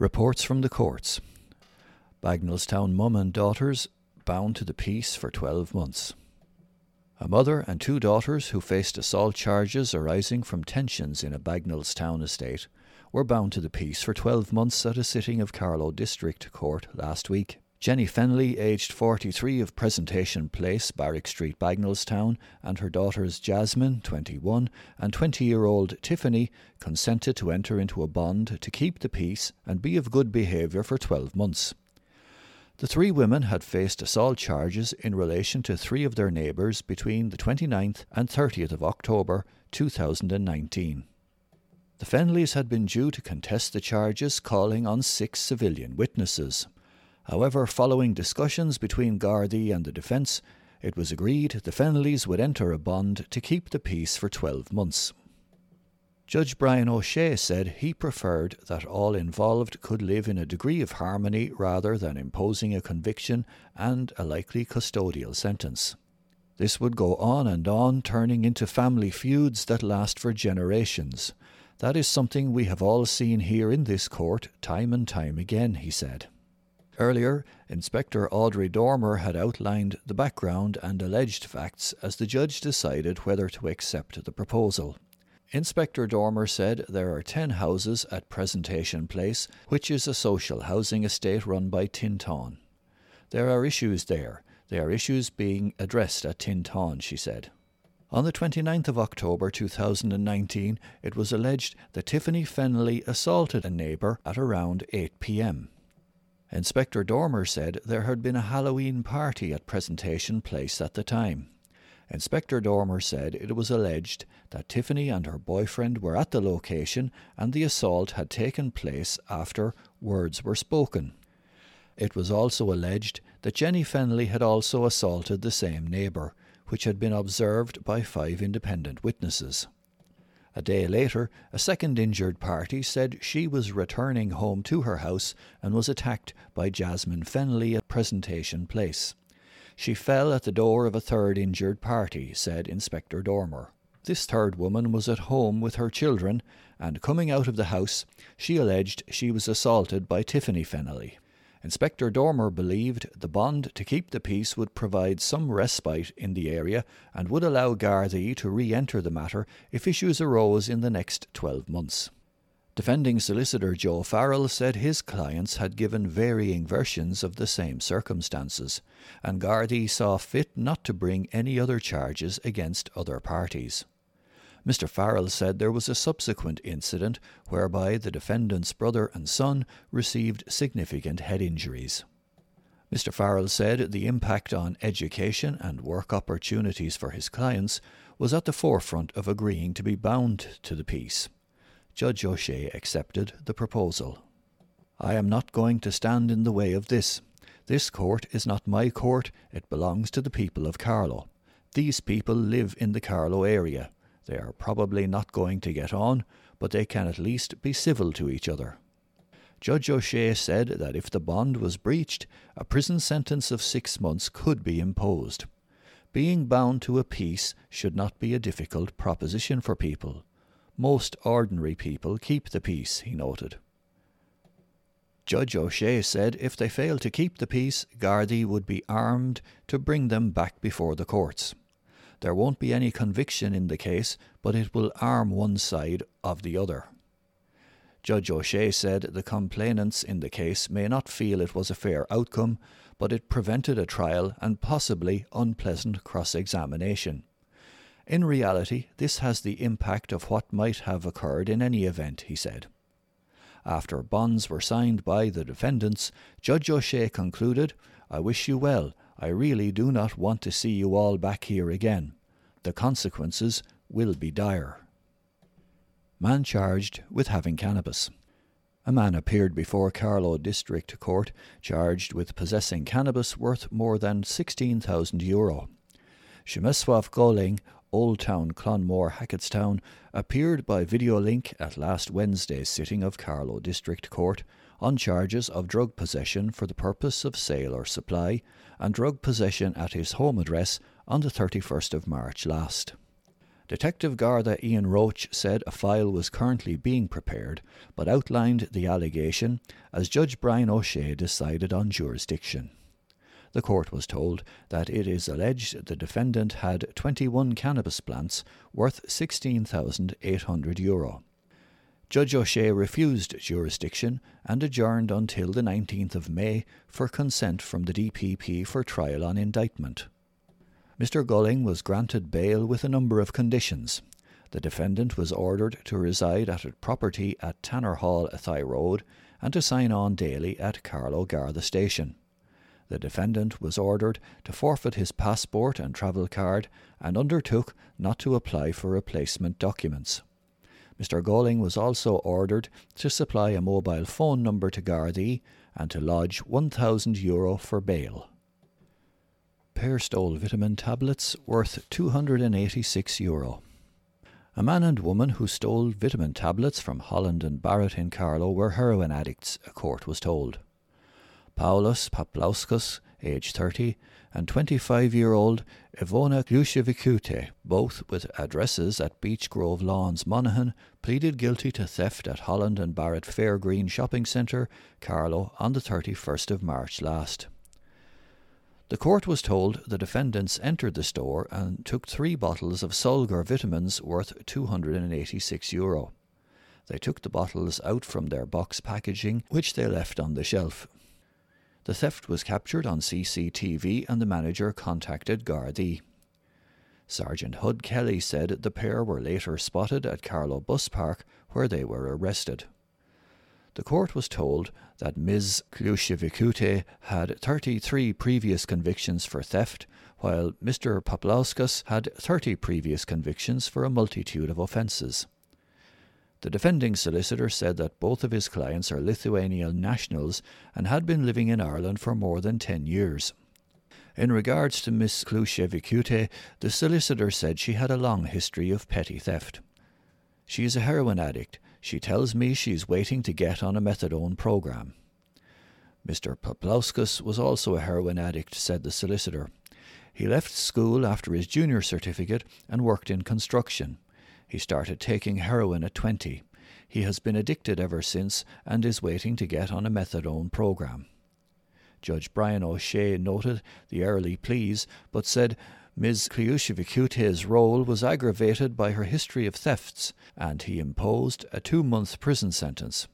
Reports from the courts. Bagnallstown mum and daughters bound to the peace for 12 months. A mother and two daughters who faced assault charges arising from tensions in a Bagnallstown estate were bound to the peace for 12 months at a sitting of Carlow District Court last week. Jenny Fenley, aged 43 of Presentation Place, Barrack Street, Bagnallstown, and her daughters Jasmine, 21, and 20 year old Tiffany consented to enter into a bond to keep the peace and be of good behaviour for 12 months. The three women had faced assault charges in relation to three of their neighbours between the 29th and 30th of October 2019. The Fenleys had been due to contest the charges, calling on six civilian witnesses. However, following discussions between Gardaí and the defence, it was agreed the Fennellys would enter a bond to keep the peace for 12 months. Judge Brian O'Shea said he preferred that all involved could live in a degree of harmony rather than imposing a conviction and a likely custodial sentence. This would go on and on, turning into family feuds that last for generations. That is something we have all seen here in this court time and time again, he said. Earlier, Inspector Audrey Dormer had outlined the background and alleged facts as the judge decided whether to accept the proposal. Inspector Dormer said there are 10 houses at Presentation Place, which is a social housing estate run by Tintagh. There are issues there. There are issues being addressed at Tintagh, she said. On the 29th of October 2019, it was alleged that Tiffany Fenley assaulted a neighbour at around 8 pm. Inspector Dormer said there had been a Halloween party at Presentation Place at the time. Inspector Dormer said it was alleged that Tiffany and her boyfriend were at the location and the assault had taken place after words were spoken. It was also alleged that Jenny Fenley had also assaulted the same neighbour, which had been observed by five independent witnesses. A day later, a second injured party said she was returning home to her house and was attacked by Jasmine Fennelly at Presentation Place. She fell at the door of a third injured party, said Inspector Dormer. This third woman was at home with her children, and coming out of the house, she alleged she was assaulted by Tiffany Fennelly. Inspector Dormer believed the bond to keep the peace would provide some respite in the area and would allow Gardaí to re enter the matter if issues arose in the next 12 months. Defending solicitor Joe Farrell said his clients had given varying versions of the same circumstances, and Gardaí saw fit not to bring any other charges against other parties. Mr. Farrell said there was a subsequent incident whereby the defendant's brother and son received significant head injuries. Mr. Farrell said the impact on education and work opportunities for his clients was at the forefront of agreeing to be bound to the peace. Judge O'Shea accepted the proposal. I am not going to stand in the way of this. This court is not my court, it belongs to the people of Carlow. These people live in the Carlow area. They are probably not going to get on, but they can at least be civil to each other. Judge O'Shea said that if the bond was breached, a prison sentence of six months could be imposed. Being bound to a peace should not be a difficult proposition for people. Most ordinary people keep the peace, he noted. Judge O'Shea said if they failed to keep the peace, Gardaí would be armed to bring them back before the courts. There won't be any conviction in the case, but it will arm one side of the other. Judge O'Shea said the complainants in the case may not feel it was a fair outcome, but it prevented a trial and possibly unpleasant cross examination. In reality, this has the impact of what might have occurred in any event, he said. After bonds were signed by the defendants, Judge O'Shea concluded, I wish you well. I really do not want to see you all back here again. The consequences will be dire. Man charged with having cannabis. A man appeared before Carlow District Court charged with possessing cannabis worth more than 16,000 euro. Shemeswav Goling Old Town Clonmore Hacketstown appeared by video link at last Wednesday's sitting of Carlow District Court on charges of drug possession for the purpose of sale or supply and drug possession at his home address on the 31st of March last. Detective Garda Ian Roach said a file was currently being prepared, but outlined the allegation as Judge Brian O'Shea decided on jurisdiction. The court was told that it is alleged the defendant had 21 cannabis plants worth 16,800 euro. Judge O'Shea refused jurisdiction and adjourned until the 19th of May for consent from the DPP for trial on indictment. Mr. Gulling was granted bail with a number of conditions. The defendant was ordered to reside at a property at Tanner Hall, Athy Road, and to sign on daily at Carlow Garda Station. The defendant was ordered to forfeit his passport and travel card and undertook not to apply for replacement documents. Mr. Gulling was also ordered to supply a mobile phone number to Gardaí and to lodge €1,000 Euro for bail pair stole vitamin tablets worth 286 euro. A man and woman who stole vitamin tablets from Holland and Barrett in Carlow were heroin addicts, a court was told. Paulus Paplauskas, age 30, and 25 year old Ivona Glushevicute, both with addresses at Beech Grove Lawns, Monaghan, pleaded guilty to theft at Holland and Barrett Fairgreen Shopping Centre, Carlow, on the 31st of March last. The court was told the defendants entered the store and took three bottles of Solgar vitamins worth 286 euro. They took the bottles out from their box packaging, which they left on the shelf. The theft was captured on CCTV and the manager contacted Gardaí. Sergeant Hud Kelly said the pair were later spotted at Carlow Bus Park where they were arrested. The court was told that Ms. Klushevicute had 33 previous convictions for theft, while Mr. Poplauskas had 30 previous convictions for a multitude of offences. The defending solicitor said that both of his clients are Lithuanian nationals and had been living in Ireland for more than 10 years. In regards to Miss Klushevicute, the solicitor said she had a long history of petty theft. She is a heroin addict she tells me she's waiting to get on a methadone program. Mr. Poplauskas was also a heroin addict, said the solicitor. He left school after his junior certificate and worked in construction. He started taking heroin at 20. He has been addicted ever since and is waiting to get on a methadone program. Judge Brian O'Shea noted the early pleas, but said Ms. Kliushevikute's role was aggravated by her history of thefts, and he imposed a two month prison sentence.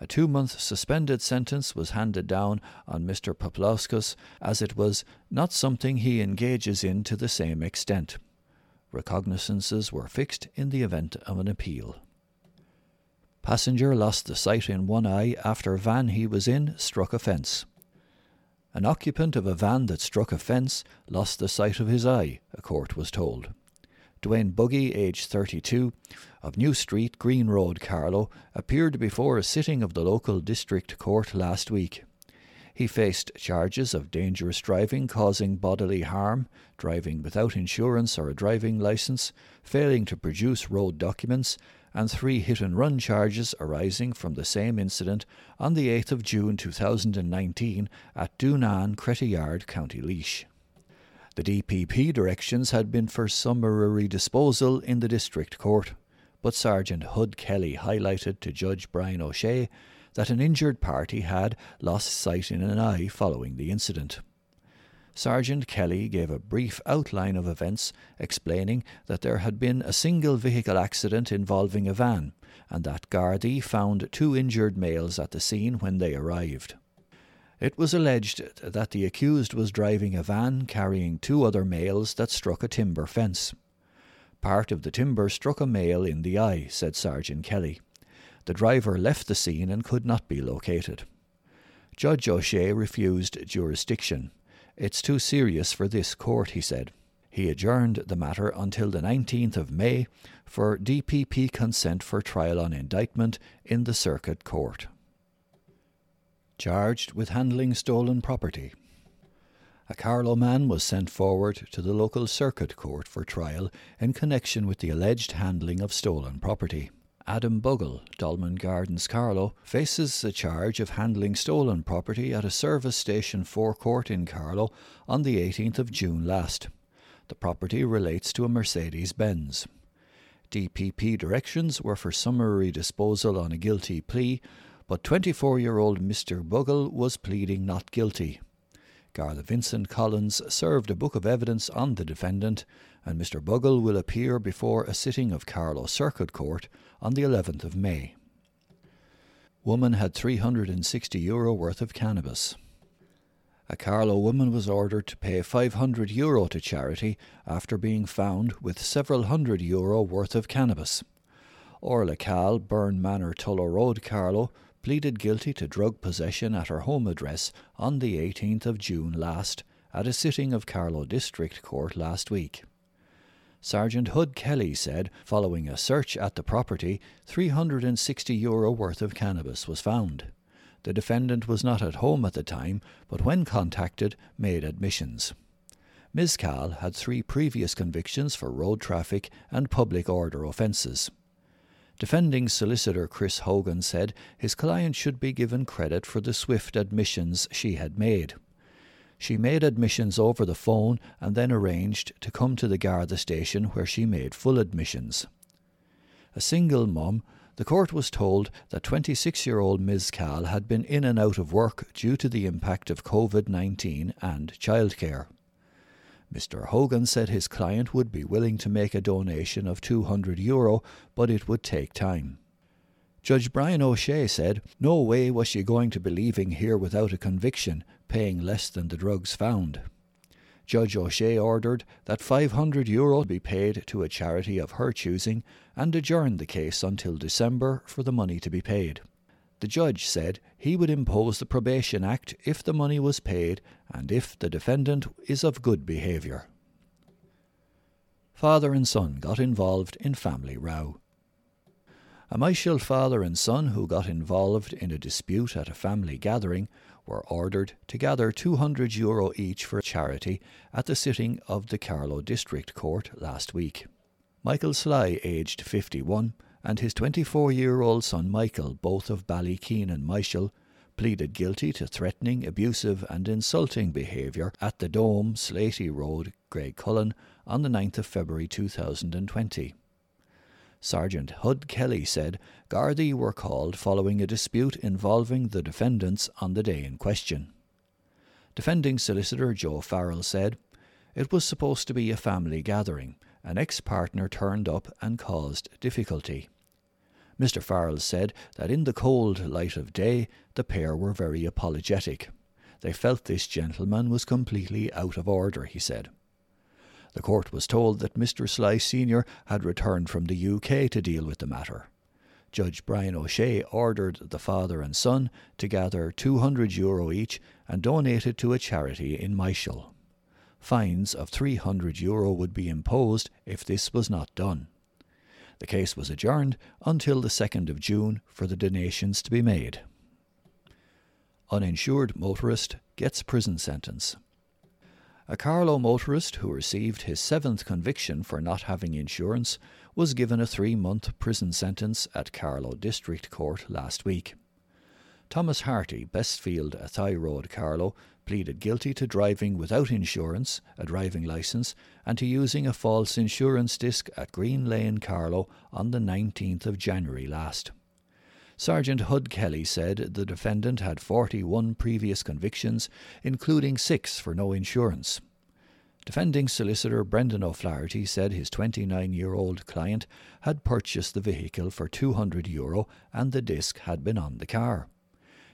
A two month suspended sentence was handed down on Mr. Poplauskas as it was not something he engages in to the same extent. Recognizances were fixed in the event of an appeal. Passenger lost the sight in one eye after van he was in struck a fence. An occupant of a van that struck a fence lost the sight of his eye, a court was told. Dwayne Buggy, aged 32, of New Street, Green Road, Carlow, appeared before a sitting of the local district court last week. He faced charges of dangerous driving causing bodily harm, driving without insurance or a driving licence, failing to produce road documents, and three hit and run charges arising from the same incident on the 8th of June 2019 at Doonan, Cretty County Laois. The DPP directions had been for summary disposal in the District Court, but Sergeant Hud Kelly highlighted to Judge Brian O'Shea that an injured party had lost sight in an eye following the incident. Sergeant Kelly gave a brief outline of events, explaining that there had been a single vehicle accident involving a van, and that Gardaí found two injured males at the scene when they arrived. It was alleged that the accused was driving a van carrying two other males that struck a timber fence. Part of the timber struck a male in the eye, said Sergeant Kelly. The driver left the scene and could not be located. Judge O'Shea refused jurisdiction. It's too serious for this court, he said. He adjourned the matter until the 19th of May for DPP consent for trial on indictment in the Circuit Court. Charged with handling stolen property. A Carlow man was sent forward to the local circuit court for trial in connection with the alleged handling of stolen property. Adam Bugle, Dolman Gardens, Carlow, faces a charge of handling stolen property at a service station forecourt in Carlow on the 18th of June last. The property relates to a Mercedes Benz. DPP directions were for summary disposal on a guilty plea, but 24 year old Mr. Bugle was pleading not guilty. Garda Vincent Collins served a book of evidence on the defendant, and Mr. Bugle will appear before a sitting of Carlow Circuit Court on the 11th of May. Woman had 360 euro worth of cannabis. A Carlow woman was ordered to pay 500 euro to charity after being found with several hundred euro worth of cannabis. Orla Cal, Burn Manor, Tullow Road, Carlow, pleaded guilty to drug possession at her home address on the 18th of June last at a sitting of Carlow District Court last week. Sergeant Hud Kelly said, following a search at the property, 360 euro worth of cannabis was found. The defendant was not at home at the time, but when contacted, made admissions. Ms. Cal had three previous convictions for road traffic and public order offences. Defending solicitor Chris Hogan said his client should be given credit for the swift admissions she had made. She made admissions over the phone and then arranged to come to the Garda station where she made full admissions. A single mum, the court was told that 26 year old Ms. Cal had been in and out of work due to the impact of COVID 19 and childcare. Mr. Hogan said his client would be willing to make a donation of 200 euro, but it would take time. Judge Brian O'Shea said, No way was she going to be leaving here without a conviction, paying less than the drugs found. Judge O'Shea ordered that 500 euro be paid to a charity of her choosing and adjourned the case until December for the money to be paid. The judge said he would impose the Probation Act if the money was paid and if the defendant is of good behaviour. Father and son got involved in family row. A Myshall father and son who got involved in a dispute at a family gathering were ordered to gather 200 euro each for charity at the sitting of the Carlow District Court last week. Michael Sly, aged 51, and his 24 year old son Michael, both of Ballykeenan Myshall, pleaded guilty to threatening, abusive, and insulting behaviour at the Dome, Slatey Road, Graiguecullen, on the 9th of February 2020. Sergeant Hud Kelly said Gardaí were called following a dispute involving the defendants on the day in question. Defending solicitor Joe Farrell said it was supposed to be a family gathering. An ex partner turned up and caused difficulty. Mr. Farrell said that in the cold light of day the pair were very apologetic. They felt this gentleman was completely out of order, he said. The court was told that Mr. Sly Sr. had returned from the UK to deal with the matter. Judge Brian O'Shea ordered the father and son to gather 200 euro each and donate it to a charity in Myshall. Fines of 300 euro would be imposed if this was not done. The case was adjourned until the 2nd of June for the donations to be made. Uninsured motorist gets prison sentence. A Carlow motorist who received his seventh conviction for not having insurance was given a three month prison sentence at Carlow District Court last week. Thomas Harty, Bestfield, Athy Road, Carlow, pleaded guilty to driving without insurance, a driving licence, and to using a false insurance disc at Green Lane, Carlow, on the 19th of January last. Sergeant Hud Kelly said the defendant had 41 previous convictions, including six for no insurance. Defending solicitor Brendan O'Flaherty said his 29 year old client had purchased the vehicle for 200 euro and the disc had been on the car.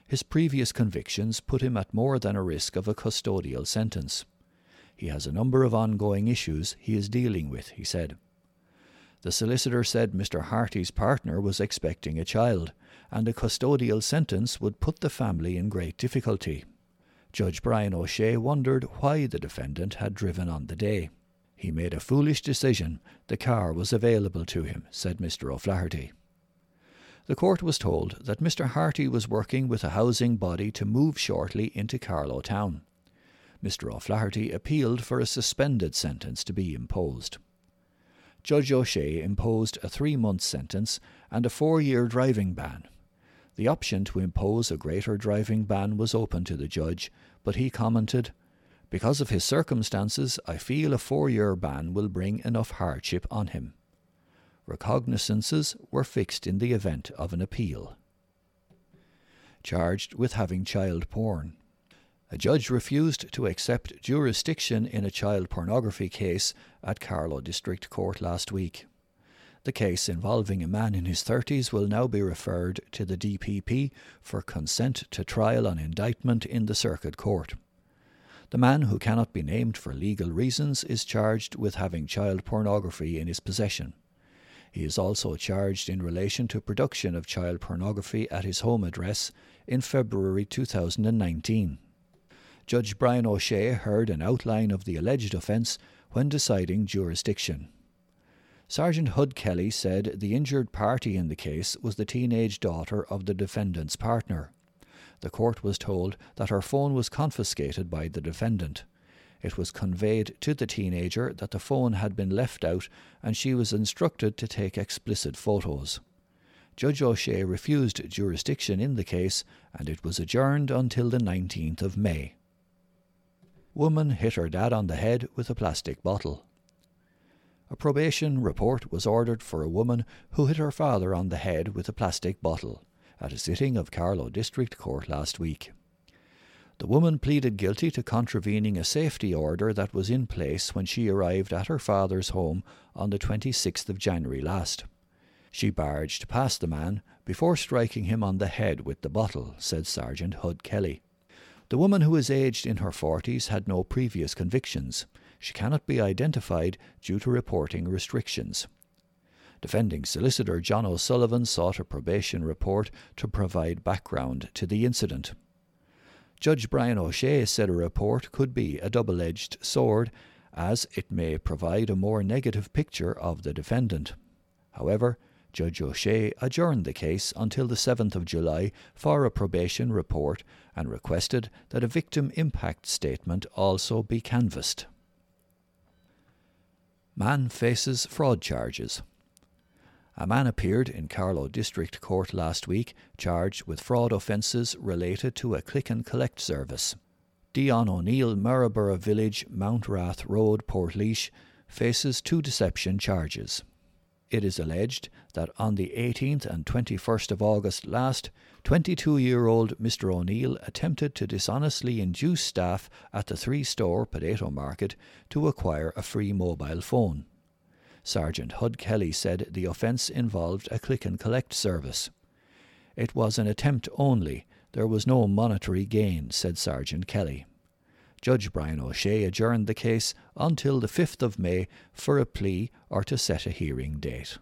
His previous convictions put him at more than a risk of a custodial sentence. He has a number of ongoing issues he is dealing with, he said. The solicitor said Mr. Harty's partner was expecting a child and a custodial sentence would put the family in great difficulty. Judge Brian O'Shea wondered why the defendant had driven on the day. He made a foolish decision. The car was available to him, said Mr. O'Flaherty. The court was told that Mr. Harty was working with a housing body to move shortly into Carlow Town. Mr. O'Flaherty appealed for a suspended sentence to be imposed. Judge O'Shea imposed a three month sentence and a four year driving ban. The option to impose a greater driving ban was open to the judge, but he commented, Because of his circumstances, I feel a four year ban will bring enough hardship on him. Recognizances were fixed in the event of an appeal. Charged with having child porn. A judge refused to accept jurisdiction in a child pornography case at Carlow District Court last week. The case involving a man in his 30s will now be referred to the DPP for consent to trial on indictment in the Circuit Court. The man, who cannot be named for legal reasons, is charged with having child pornography in his possession. He is also charged in relation to production of child pornography at his home address in February 2019. Judge Brian O'Shea heard an outline of the alleged offence when deciding jurisdiction. Sergeant Hud Kelly said the injured party in the case was the teenage daughter of the defendant's partner. The court was told that her phone was confiscated by the defendant. It was conveyed to the teenager that the phone had been left out and she was instructed to take explicit photos. Judge O'Shea refused jurisdiction in the case and it was adjourned until the 19th of May. Woman hit her dad on the head with a plastic bottle. A probation report was ordered for a woman who hit her father on the head with a plastic bottle at a sitting of Carlow District Court last week. The woman pleaded guilty to contravening a safety order that was in place when she arrived at her father's home on the 26th of January last. She barged past the man before striking him on the head with the bottle, said Sergeant Hud Kelly. The woman, who is aged in her forties, had no previous convictions. She cannot be identified due to reporting restrictions. Defending solicitor John O'Sullivan sought a probation report to provide background to the incident. Judge Brian O'Shea said a report could be a double edged sword, as it may provide a more negative picture of the defendant. However, Judge O'Shea adjourned the case until the 7th of July for a probation report and requested that a victim impact statement also be canvassed. Man faces fraud charges. A man appeared in Carlow District Court last week charged with fraud offences related to a click and collect service. Dion O'Neill, Maryborough Village, Mountrath Road, Portlaoise, faces two deception charges. It is alleged that on the 18th and 21st of August last, 22 year old Mr. O'Neill attempted to dishonestly induce staff at the three store potato market to acquire a free mobile phone. Sergeant Hud Kelly said the offence involved a click and collect service. It was an attempt only, there was no monetary gain, said Sergeant Kelly. Judge Brian O'Shea adjourned the case until the 5th of May for a plea or to set a hearing date.